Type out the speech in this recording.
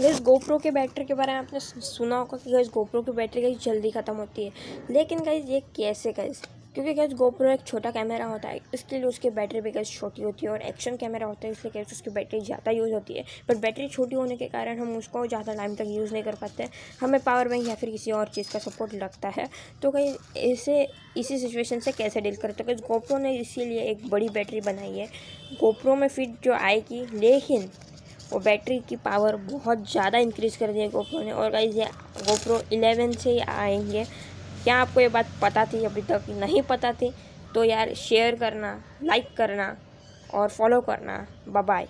Gas GoPro के battery के बारे में आपने सुना होगा कि गैस गोप्रो की बैटरी गैस जल्दी ख़त्म होती है। लेकिन गैस ये कैसे गैस क्योंकि गैस गोप्रो एक छोटा कैमरा होता है, इसके लिए उसकी बैटरी भी गैस छोटी होती है और एक्शन कैमरा होता है, इसलिए गैस उसकी बैटरी ज़्यादा यूज़ होती है। पर बैटरी छोटी होने के कारण हम उसको ज़्यादा टाइम तक यूज़ नहीं कर पाते। हमें पावर बैंक या फिर किसी और चीज़ का सपोर्ट लगता है। तो कहीं इसे, इसी सिचुएशन से कैसे डील करते तो गोप्रो ने इसीलिए एक बड़ी बैटरी बनाई है। गोप्रो में फिट जो आएगी, लेकिन वो बैटरी की पावर बहुत ज़्यादा इंक्रीज़ कर दी है गोप्रो ने। और गाइज़ ये गोप्रो 11 से ही आएँगे। क्या आपको ये बात पता थी? अभी तक नहीं पता थी। तो यार शेयर करना लाइक करना और फॉलो करना। बाय